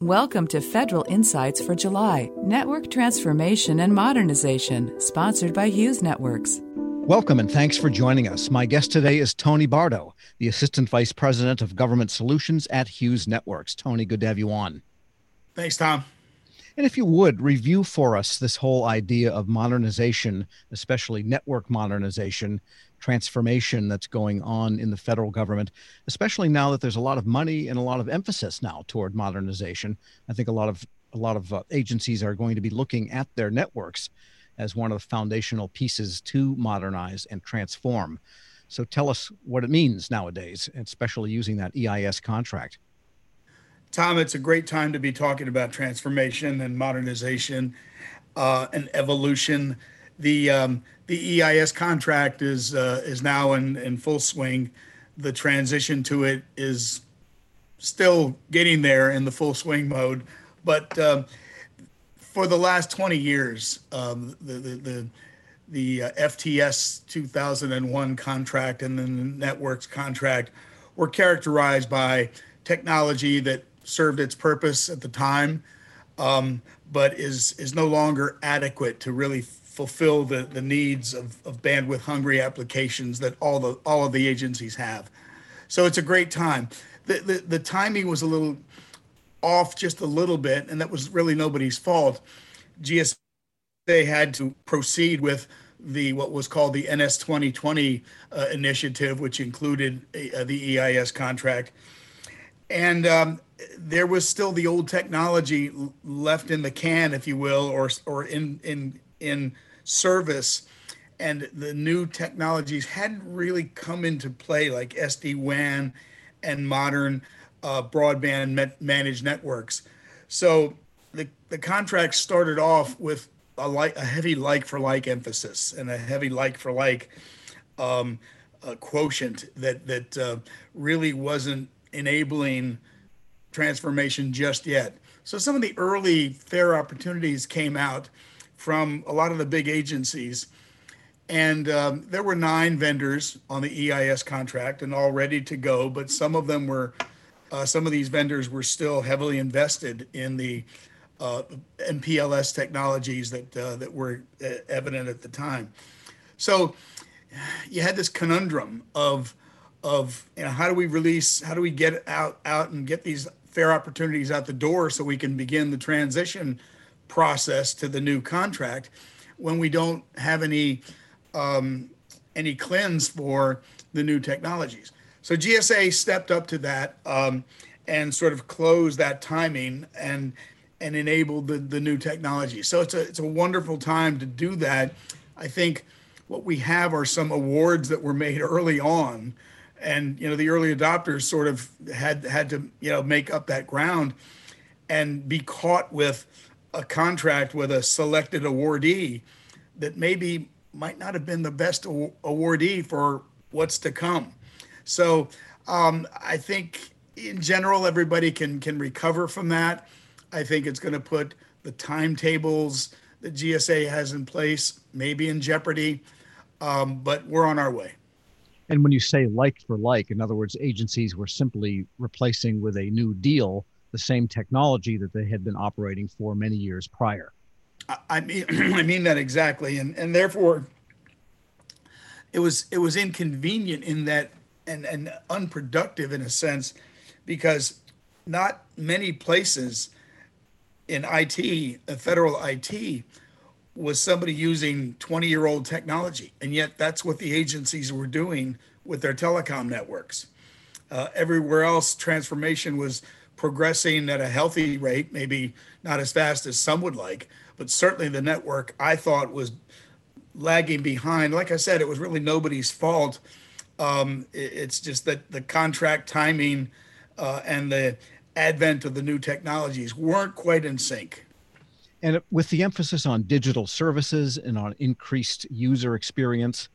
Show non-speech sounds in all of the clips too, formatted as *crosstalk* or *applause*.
Welcome to Federal Insights for July Network Transformation and Modernization, sponsored by Hughes Networks. Welcome and thanks for joining us. My guest today is Tony Bardo, the Assistant Vice President of Government Solutions at Hughes Networks. Tony, good to have you on. Thanks, Tom. And if you would review for us this whole idea of modernization, especially network modernization, transformation that's going on in the federal government, especially now that there's a lot of money and a lot of emphasis now toward modernization. I think a lot of a lot of uh, agencies are going to be looking at their networks as one of the foundational pieces to modernize and transform. So tell us what it means nowadays, especially using that EIS contract. Tom, it's a great time to be talking about transformation and modernization uh, and evolution. The um, the EIS contract is uh, is now in, in full swing. The transition to it is still getting there in the full swing mode, but um, for the last 20 years, um, the the the, the uh, FTS 2001 contract and then the Networx contract were characterized by technology that served its purpose at the time, um, but is is no longer adequate to really fulfill the, the needs of, of bandwidth hungry applications that all the all of the agencies have. So it's a great time. The, the, the timing was a little off just a little bit, and that was really nobody's fault. GSA had to proceed with the what was called the NS 2020 uh, initiative, which included uh, the EIS contract, and um, there was still the old technology left in the can, if you will, or or in in in service and the new technologies hadn't really come into play like SD-WAN and modern uh, broadband managed networks. So the, the contract started off with a, like, a heavy like for like emphasis and a heavy like for like um, quotient that, that uh, really wasn't enabling transformation just yet. So some of the early fair opportunities came out from a lot of the big agencies. And um, there were nine vendors on the EIS contract and all ready to go, but some of them were, uh, some of these vendors were still heavily invested in the uh, MPLS technologies that uh, that were uh, evident at the time. So you had this conundrum of of you know how do we release, how do we get out out and get these fair opportunities out the door so we can begin the transition process to the new contract when we don't have any um, any CLINs for the new technologies. So GSA stepped up to that um, and sort of closed that timing and and enabled the, the new technology. So it's a it's a wonderful time to do that. I think what we have are some awards that were made early on, and you know the early adopters sort of had had to you know make up that ground and be caught with a contract with a selected awardee that maybe might not have been the best awardee for what's to come. So um, I think in general everybody can can recover from that. I think it's going to put the timetables that GSA has in place maybe in jeopardy, um, but we're on our way. And when you say like for like, in other words, agencies were simply replacing with a new deal the same technology that they had been operating for many years prior. I mean, *clears throat* I mean that exactly, and and therefore, it was it was inconvenient in that and and unproductive in a sense, because not many places in IT, federal IT, was somebody using 20 year old technology, and yet that's what the agencies were doing with their telecom networks. Uh, everywhere else, transformation was progressing at a healthy rate, maybe not as fast as some would like, but certainly the network I thought was lagging behind. Like I said, it was really nobody's fault. Um, it's just that the contract timing uh, and the advent of the new technologies weren't quite in sync. And with the emphasis on digital services and on increased user experience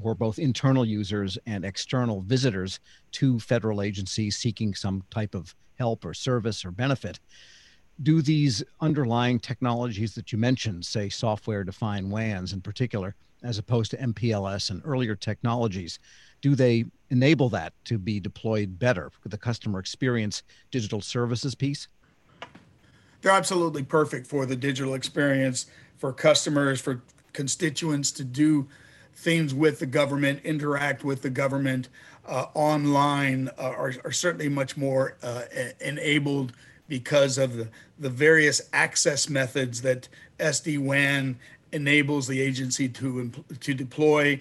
for both internal users and external visitors to federal agencies seeking some type of help or service or benefit. Do these underlying technologies that you mentioned, say software defined WANs in particular, as opposed to MPLS and earlier technologies, do they enable that to be deployed better for the customer experience digital services piece? they're absolutely perfect for the digital experience for customers, for constituents to do things with the government, interact with the government uh, online uh, are, are, certainly much more uh, enabled because of the, the various access methods that SD-WAN enables the agency to, to deploy,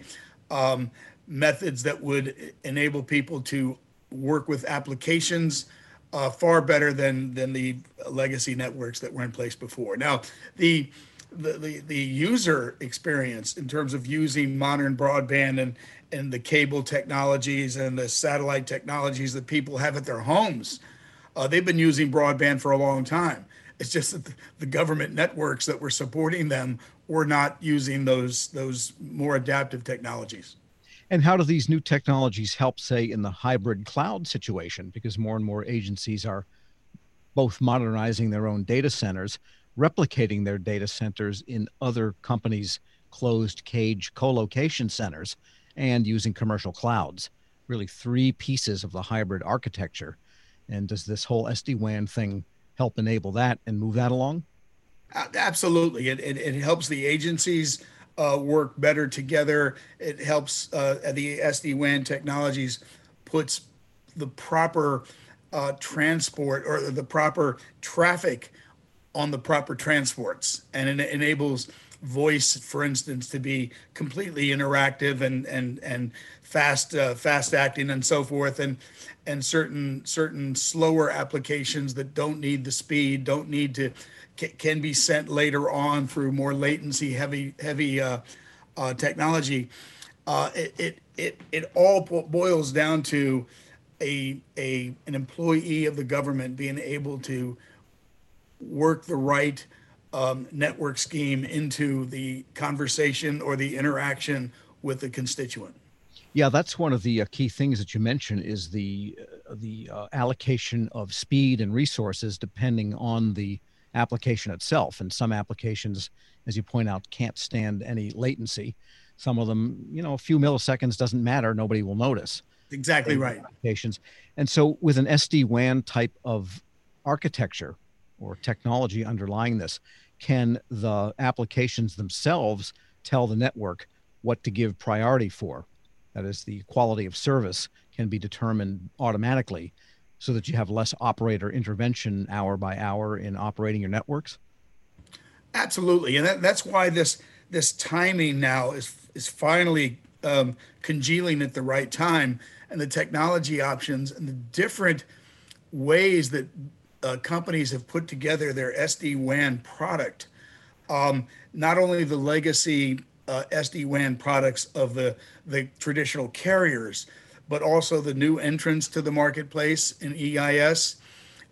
um, methods that would enable people to work with applications uh, far better than, than the legacy networks that were in place before. Now, the the, the, the user experience in terms of using modern broadband and, and the cable technologies and the satellite technologies that people have at their homes. Uh, they've been using broadband for a long time. It's just that the government networks that were supporting them were not using those those more adaptive technologies. And how do these new technologies help, say, in the hybrid cloud situation? Because more and more agencies are both modernizing their own data centers, replicating their data centers in other companies' closed cage co-location centers and using commercial clouds. Really three pieces of the hybrid architecture. And does this whole sd-wan thing help enable that and move that along? Absolutely. It, it, it helps the agencies uh, work better together. It helps uh, the sd-wan technologies puts the proper uh, transport or the proper traffic on the proper transports and it enables voice for instance to be completely interactive and and and fast uh, fast acting and so forth and and certain certain slower applications that don't need the speed don't need to can be sent later on through more latency heavy heavy uh, uh, technology. Uh, it, it it it all boils down to a a an employee of the government being able to work the right um, network scheme into the conversation or the interaction with the constituent. Yeah, that's one of the uh, key things that you mentioned is the uh, the uh, allocation of speed and resources depending on the application itself. And some applications, as you point out, can't stand any latency. Some of them, you know, a few milliseconds doesn't matter; nobody will notice. Exactly right. Applications, and so with an SD WAN type of architecture, or technology underlying this, can the applications themselves tell the network what to give priority for? That is, the quality of service can be determined automatically so that you have less operator intervention hour by hour in operating your networks? Absolutely. And that, that's why this this timing now is is finally um, congealing at the right time and the technology options and the different ways that uh, companies have put together their SD WAN product. Um, not only the legacy uh, SD WAN products of the, the traditional carriers, but also the new entrants to the marketplace in EIS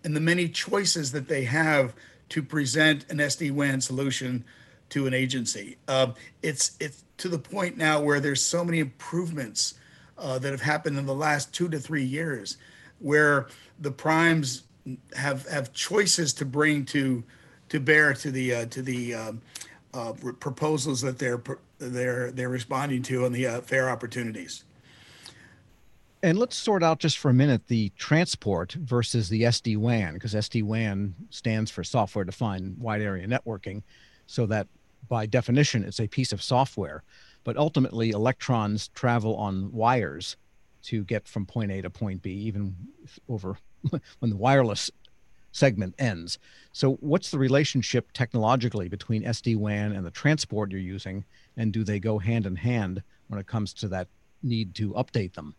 and the many choices that they have to present an SD WAN solution to an agency. Uh, it's, it's to the point now where there's so many improvements uh, that have happened in the last two to three years where the primes have have choices to bring to to bear to the uh, to the um, uh, proposals that they're they're they're responding to on the uh, fair opportunities. And let's sort out just for a minute the transport versus the SD WAN, because SD WAN stands for software defined wide area networking. So that by definition, it's a piece of software. But ultimately, electrons travel on wires to get from point A to point B, even over *laughs* when the wireless segment ends. So, what's the relationship technologically between SD WAN and the transport you're using? And do they go hand in hand when it comes to that need to update them?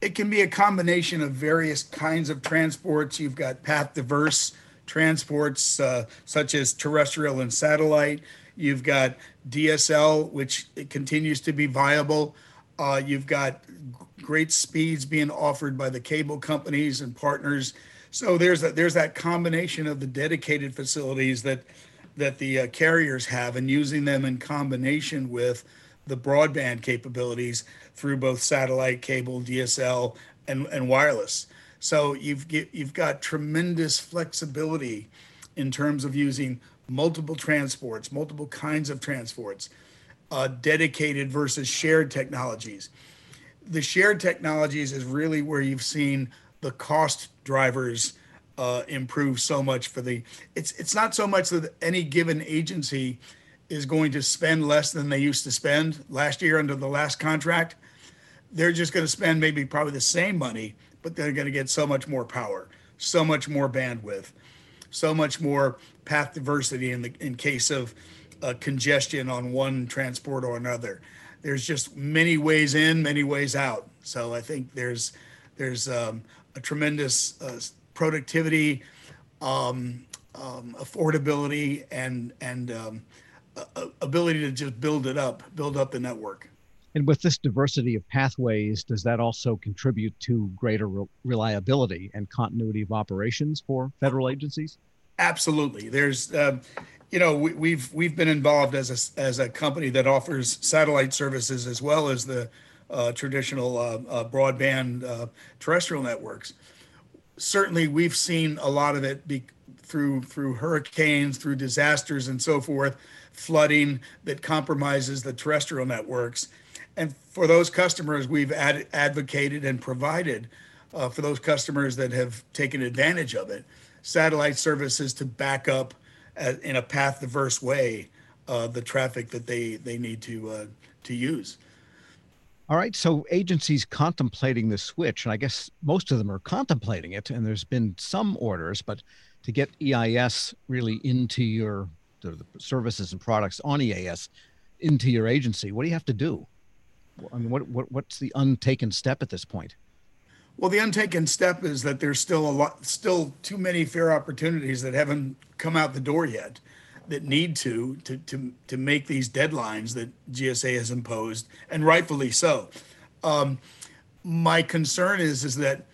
It can be a combination of various kinds of transports. You've got path diverse transports, uh, such as terrestrial and satellite. You've got DSL, which continues to be viable. Uh, you've got great speeds being offered by the cable companies and partners. So there's that there's that combination of the dedicated facilities that that the uh, carriers have and using them in combination with the broadband capabilities through both satellite, cable, DSL, and, and wireless. So you've get, you've got tremendous flexibility in terms of using multiple transports, multiple kinds of transports, uh, dedicated versus shared technologies the shared technologies is really where you've seen the cost drivers uh, improve so much for the. It's it's not so much that any given agency is going to spend less than they used to spend last year under the last contract. They're just going to spend maybe probably the same money, but they're going to get so much more power, so much more bandwidth, so much more path diversity in the in case of uh, congestion on one transport or another. There's just many ways in, many ways out. So I think there's there's um, a tremendous uh, productivity, um, um, affordability, and and um, ability to just build it up, build up the network. And with this diversity of pathways, does that also contribute to greater re- reliability and continuity of operations for federal agencies? Absolutely. There's, uh, you know, we, have we've, we've been involved as a as a company that offers satellite services as well as the uh, traditional uh, uh broadband uh, terrestrial networks. Certainly, we've seen a lot of it be through through hurricanes, through disasters, and so forth flooding that compromises the terrestrial networks. And for those customers, we've ad- advocated and provided uh, for those customers that have taken advantage of it, satellite services to back up at, in a path diverse way uh, the traffic that they, they need to, uh, to use. All right. So agencies contemplating the switch, and I guess most of them are contemplating it, and there's been some orders, but to get EIS really into your the, services and products on EIS into your agency, what do you have to do? I mean, what, what what's the untaken step at this point? Well, the untaken step is that there's still a lot, still too many fair opportunities that haven't come out the door yet, that need to to to to make these deadlines that GSA has imposed, and rightfully so. Um, my concern is is that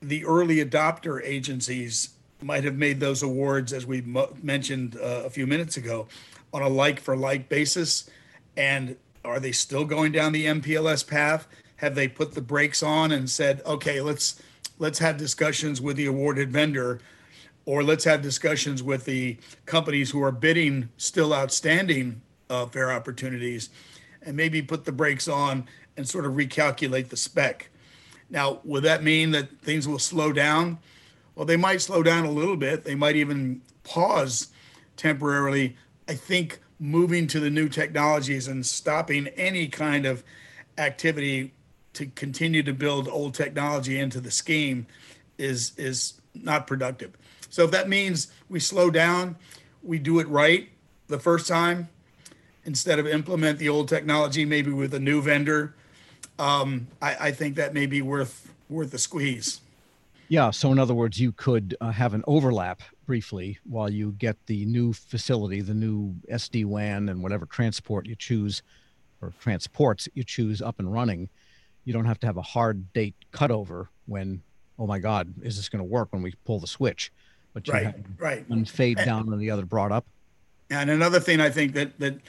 the early adopter agencies might have made those awards, as we mentioned uh, a few minutes ago, on a like for like basis? And are they still going down the MPLS path? Have they put the brakes on and said, okay, let's let's have discussions with the awarded vendor, or let's have discussions with the companies who are bidding still outstanding uh, fair opportunities, and maybe put the brakes on and sort of recalculate the spec. Now, would that mean that things will slow down? Well, they might slow down a little bit. They might even pause temporarily. I think moving to the new technologies and stopping any kind of activity to continue to build old technology into the scheme is is not productive. So if that means we slow down, we do it right the first time instead of implement the old technology maybe with a new vendor, um, I, I think that may be worth worth the squeeze. Yeah. So, in other words, you could uh, have an overlap briefly while you get the new facility, the new SD WAN, and whatever transport you choose or transports you choose up and running. You don't have to have a hard date cutover when, oh my God, is this going to work when we pull the switch? But you right, right. And fade down and the other brought up. And another thing I think that that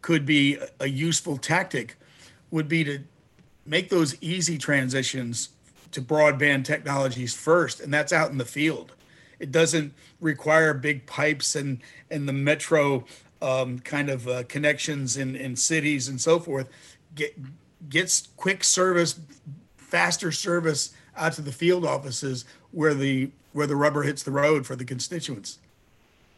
could be a useful tactic would be to make those easy transitions to broadband technologies first, and that's out in the field. It doesn't require big pipes and and the metro um, kind of uh, connections in in cities and so forth. Get gets quick service, faster service out to the field offices where the where the rubber hits the road for the constituents.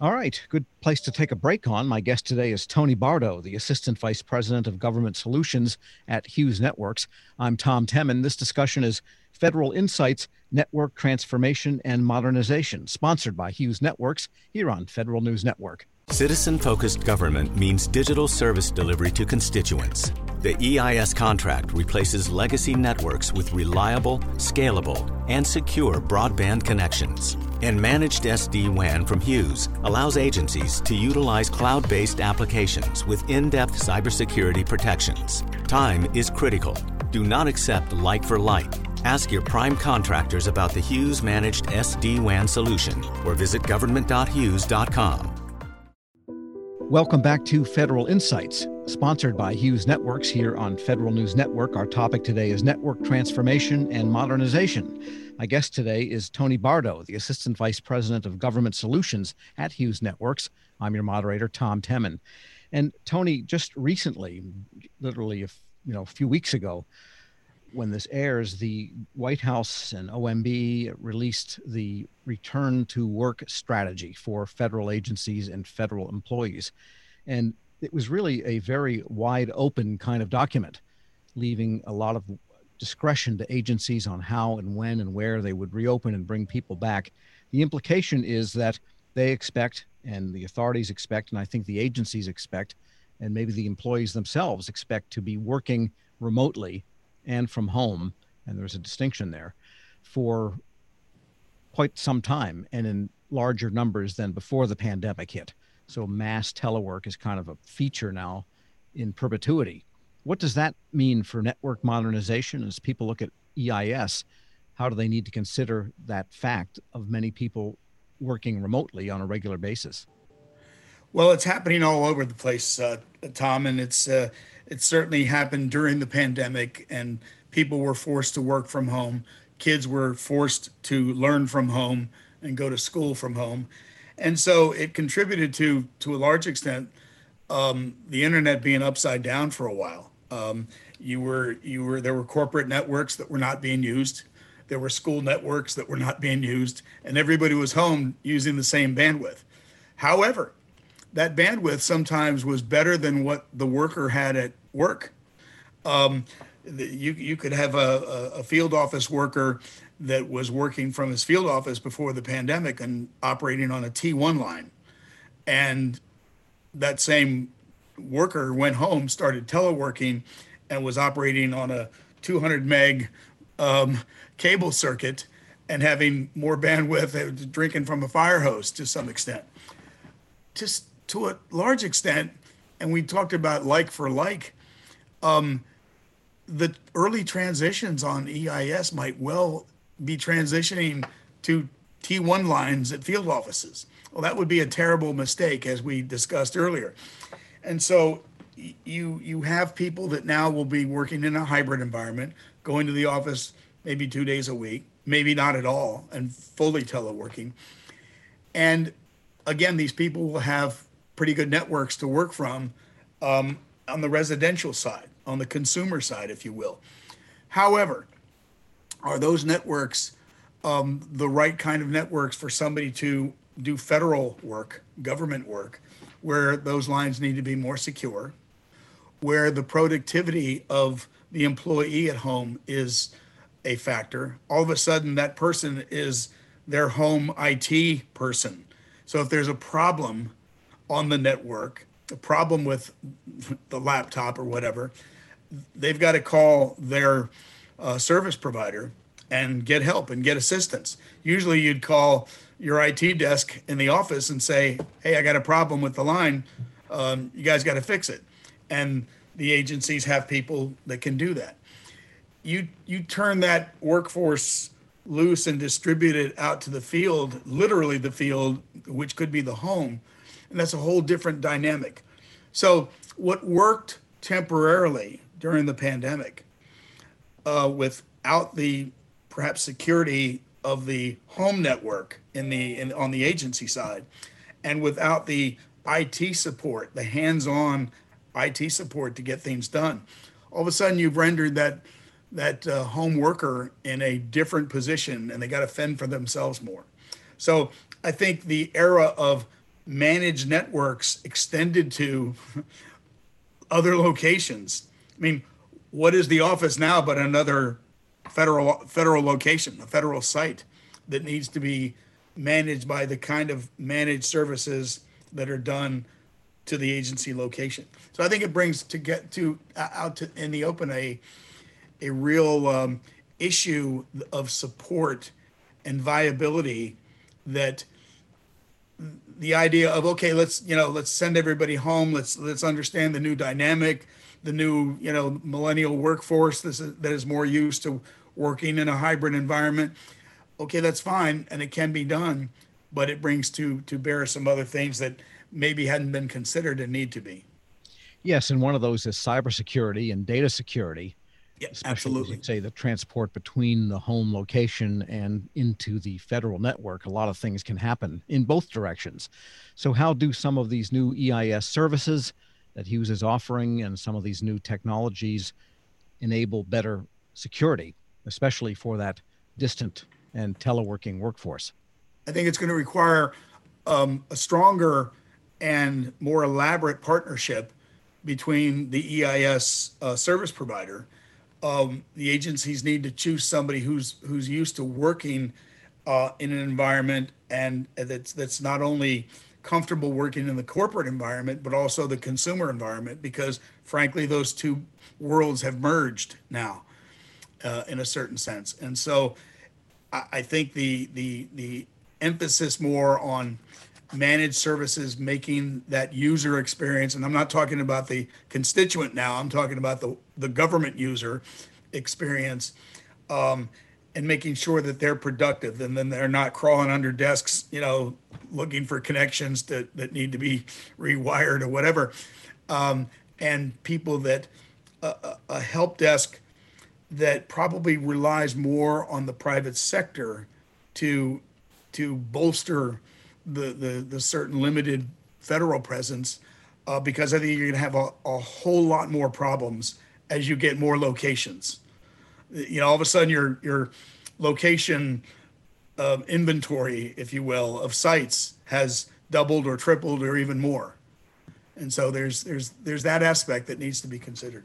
All right, good place to take a break on. My guest today is Tony Bardo, the Assistant Vice President of Government Solutions at Hughes Networks. I'm Tom Temin. This discussion is Federal Insights Network Transformation and Modernization, sponsored by Hughes Networks here on Federal News Network. Citizen focused government means digital service delivery to constituents. The EIS contract replaces legacy networks with reliable, scalable, and secure broadband connections. And managed SD WAN from Hughes allows agencies to utilize cloud based applications with in depth cybersecurity protections. Time is critical. Do not accept like for like Ask your prime contractors about the Hughes Managed SD WAN solution or visit government.hughes.com. Welcome back to Federal Insights, sponsored by Hughes Networks here on Federal News Network. Our topic today is network transformation and modernization. My guest today is Tony Bardo, the Assistant Vice President of Government Solutions at Hughes Networks. I'm your moderator, Tom Temin. And Tony, just recently, literally a, you know, a few weeks ago, when this airs, the White House and OMB released the return to work strategy for federal agencies and federal employees. And it was really a very wide open kind of document, leaving a lot of discretion to agencies on how and when and where they would reopen and bring people back. The implication is that they expect, and the authorities expect, and I think the agencies expect, and maybe the employees themselves expect to be working remotely and from home, and there's a distinction there, for quite some time and in larger numbers than before the pandemic hit. So mass telework is kind of a feature now in perpetuity. What does that mean for network modernization as people look at EIS? How do they need to consider that fact of many people working remotely on a regular basis? Well, it's happening all over the place, uh, Tom, and it's uh, it certainly happened during the pandemic, and people were forced to work from home. Kids were forced to learn from home and go to school from home, and so it contributed to to a large extent um, the internet being upside down for a while. Um, you were you were there were corporate networks that were not being used. There were school networks that were not being used, and everybody was home using the same bandwidth. However, that bandwidth sometimes was better than what the worker had at work. Um, you you could have a, a field office worker that was working from his field office before the pandemic and operating on a T1 line, and that same worker went home, started teleworking, and was operating on a 200 meg um, cable circuit and having more bandwidth, uh, drinking from a fire hose to some extent. Just to a large extent, and we talked about like for like, um, the early transitions on EIS might well be transitioning to T1 lines at field offices. Well, that would be a terrible mistake, as we discussed earlier. And so you you have people that now will be working in a hybrid environment, going to the office maybe two days a week, maybe not at all, and fully teleworking. And again, these people will have pretty good networks to work from um, on the residential side on the consumer side, if you will. However, are those networks um, the right kind of networks for somebody to do federal work, government work, where those lines need to be more secure, where the productivity of the employee at home is a factor? All of a sudden, that person is their home IT person. So if there's a problem on the network, a problem with the laptop or whatever, they've got to call their uh, service provider and get help and get assistance. Usually, you'd call your IT desk in the office and say, "Hey, I got a problem with the line. Um, you guys got to fix it." And the agencies have people that can do that. You you turn that workforce loose and distribute it out to the field, literally the field, which could be the home, and that's a whole different dynamic. So what worked temporarily during the pandemic uh, without the perhaps security of the home network in the in, on the agency side and without the IT support, the hands-on IT support to get things done. All of a sudden you've rendered that that uh, home worker in a different position and they got to fend for themselves more. So I think the era of managed networks extended to *laughs* other locations I mean, what is the office now but another federal federal location, a federal site that needs to be managed by the kind of managed services that are done to the agency location. So I think it brings to get to uh, out to in the open a a real um, issue of support and viability that the idea of okay let's you know let's send everybody home. Let's let's understand the new dynamic the new you know millennial workforce that is more used to working in a hybrid environment. Okay that's fine and it can be done but it brings to to bear some other things that maybe hadn't been considered and need to be. Yes and one of those is cybersecurity and data security yeah, absolutely. Say the transport between the home location and into the federal network, a lot of things can happen in both directions. So, how do some of these new EIS services that Hughes is offering and some of these new technologies enable better security, especially for that distant and teleworking workforce? I think it's going to require um, a stronger and more elaborate partnership between the EIS uh, service provider. Um, the agencies need to choose somebody who's who's used to working uh, in an environment and that's that's not only comfortable working in the corporate environment but also the consumer environment because frankly those two worlds have merged now uh, in a certain sense. And so I, I think the the the emphasis more on managed services making that user experience and i'm not talking about the constituent now i'm talking about the, the government user experience um, and making sure that they're productive and then they're not crawling under desks you know looking for connections that, that need to be rewired or whatever. Um, and people that uh, a help desk that probably relies more on the private sector to to bolster the the, the certain limited federal presence uh, because I think you're going to have a, a whole lot more problems as you get more locations. You know, all of a sudden your your location uh, inventory, if you will, of sites has doubled or tripled or even more. And so there's there's there's that aspect that needs to be considered.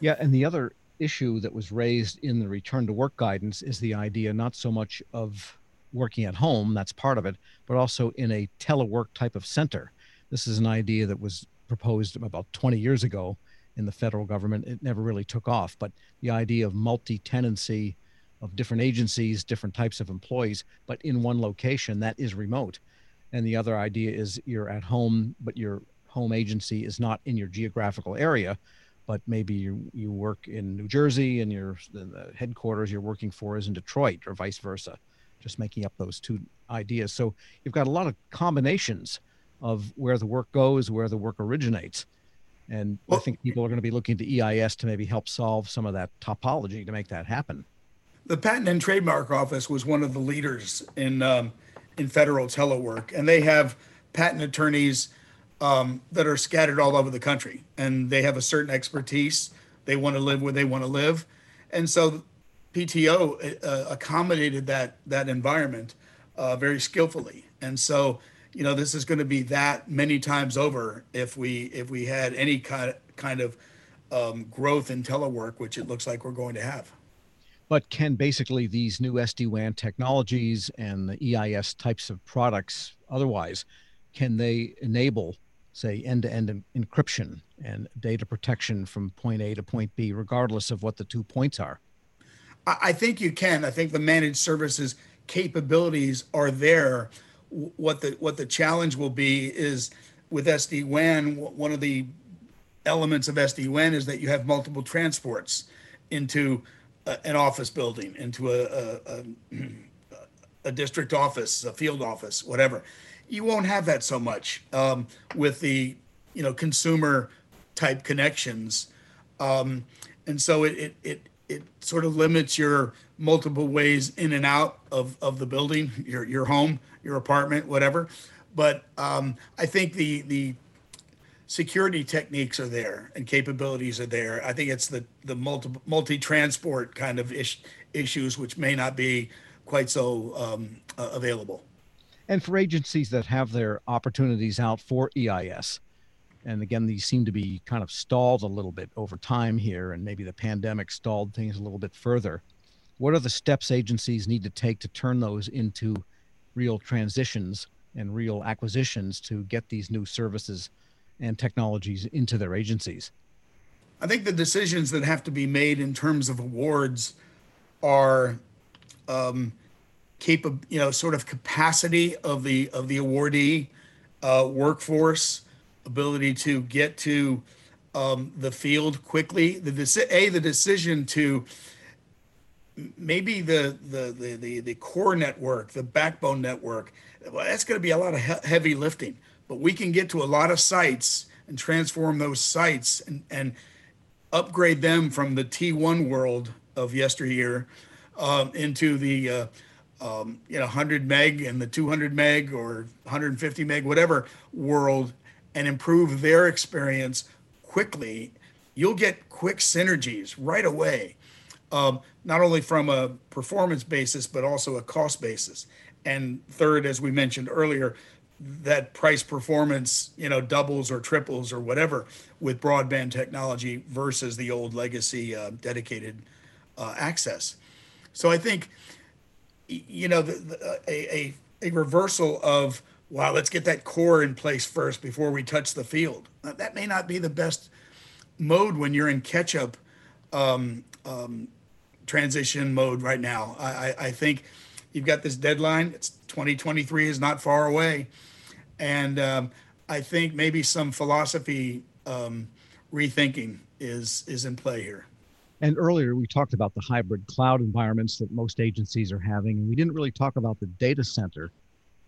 Yeah, and the other issue that was raised in the return to work guidance is the idea not so much of working at home, that's part of it, but also in a telework type of center. This is an idea that was proposed about 20 years ago in the federal government. It never really took off, but the idea of multi tenancy of different agencies, different types of employees, but in one location that is remote. And the other idea is you're at home, but your home agency is not in your geographical area, but maybe you, you work in New Jersey and your the headquarters you're working for is in Detroit or vice versa just making up those two ideas. So you've got a lot of combinations of where the work goes, where the work originates. And well, I think people are going to be looking to EIS to maybe help solve some of that topology to make that happen. The Patent and Trademark Office was one of the leaders in um, in federal telework, and they have patent attorneys um, that are scattered all over the country, and they have a certain expertise. They want to live where they want to live, and so PTO uh, accommodated that that environment uh, very skillfully, and so you know this is going to be that many times over if we if we had any kind kind of um, growth in telework, which it looks like we're going to have. But can basically these new SD-WAN technologies and the EIS types of products otherwise, can they enable, say, end-to-end encryption and data protection from point A to point B, regardless of what the two points are? I think you can. I think the managed services capabilities are there. What the what the challenge will be is with SD WAN. One of the elements of SD WAN is that you have multiple transports into a, an office building, into a, a, a, district office, a field office, whatever. You won't have that so much um, with the you know consumer type connections, um, and so it, it it it sort of limits your multiple ways in and out of, of the building, your your home, your apartment, whatever. But um, I think the the security techniques are there and capabilities are there. I think it's the the multi multi transport kind of ish, issues which may not be quite so um, uh, available. And for agencies that have their opportunities out for EIS, and again these seem to be kind of stalled a little bit over time here and maybe the pandemic stalled things a little bit further. What are the steps agencies need to take to turn those into real transitions and real acquisitions to get these new services and technologies into their agencies? I think the decisions that have to be made in terms of awards are um, capable you know sort of capacity of the of the awardee uh, workforce ability to get to um, the field quickly. The deci- a the decision to maybe the, the the the the core network, the backbone network. Well, that's going to be a lot of he- heavy lifting, but we can get to a lot of sites and transform those sites and and upgrade them from the T1 world of yesteryear um, into the uh, um, you know 100 meg and the 200 meg or 150 meg whatever world and improve their experience quickly, you'll get quick synergies right away. um, not only from a performance basis, but also a cost basis. And third, as we mentioned earlier, that price performance, you know, doubles or triples or whatever with broadband technology versus the old legacy uh, dedicated uh, access. So I think, you know, the, the, a, a, a reversal of, wow, let's get that core in place first before we touch the field. Uh, that may not be the best mode when you're in catch up um, um, transition mode right now. I, I, think you've got this deadline. It's 2023 is not far away, and um, I think maybe some philosophy um, rethinking is is in play here. And earlier we talked about the hybrid cloud environments that most agencies are having, and we didn't really talk about the data center.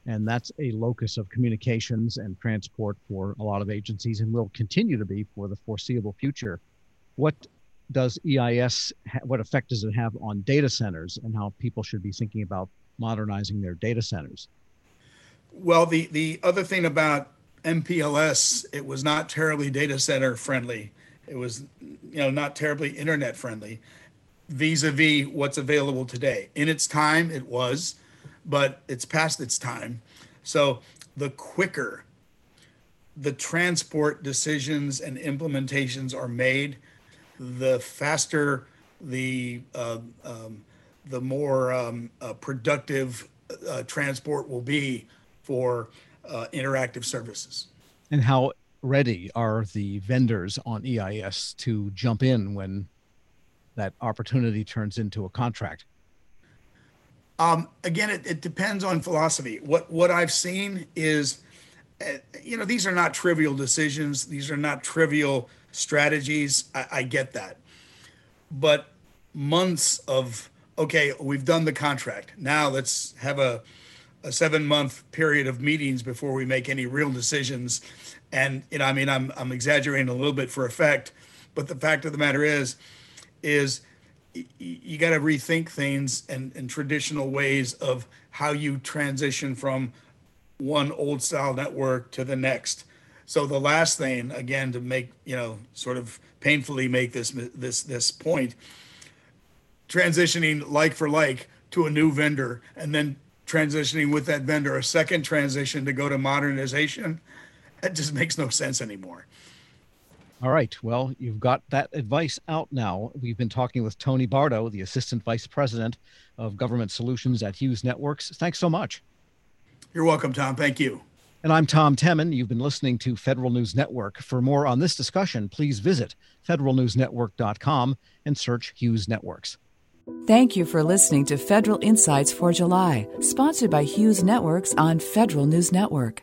And that's a locus of communications and transport for a lot of agencies and will continue to be for the foreseeable future. What does EIS, what effect does it have on data centers and how people should be thinking about modernizing their data centers? Well, the, the other thing about MPLS, it was not terribly data center friendly. It was, you know, not terribly internet friendly vis-a-vis what's available today. In its time, it was, but it's past its time. So the quicker the transport decisions and implementations are made, the faster the uh, um, the more um, uh, productive uh, transport will be for uh, interactive services. And how ready are the vendors on EIS to jump in when that opportunity turns into a contract? Um, again, it, it, depends on philosophy. What what I've seen is, uh, you know, these are not trivial decisions. These are not trivial strategies. I, I get that, but months of okay, we've done the contract. Now let's have a a seven month period of meetings before we make any real decisions. And you know, I mean, I'm I'm exaggerating a little bit for effect, but the fact of the matter is, is you got to rethink things and, and traditional ways of how you transition from one old style network to the next. So the last thing, again, to make you know, sort of painfully make this this this point, transitioning like for like to a new vendor, and then transitioning with that vendor a second transition to go to modernization, that just *laughs* makes no sense anymore. All right. Well, you've got that advice out now. We've been talking with Tony Bardo, the Assistant Vice President of Government Solutions at Hughes Networks. Thanks so much. You're welcome, Tom. Thank you. And I'm Tom Temin. You've been listening to Federal News Network. For more on this discussion, please visit federalnewsnetwork.com and search Hughes Networks. Thank you for listening to Federal Insights for July, sponsored by Hughes Networks on Federal News Network.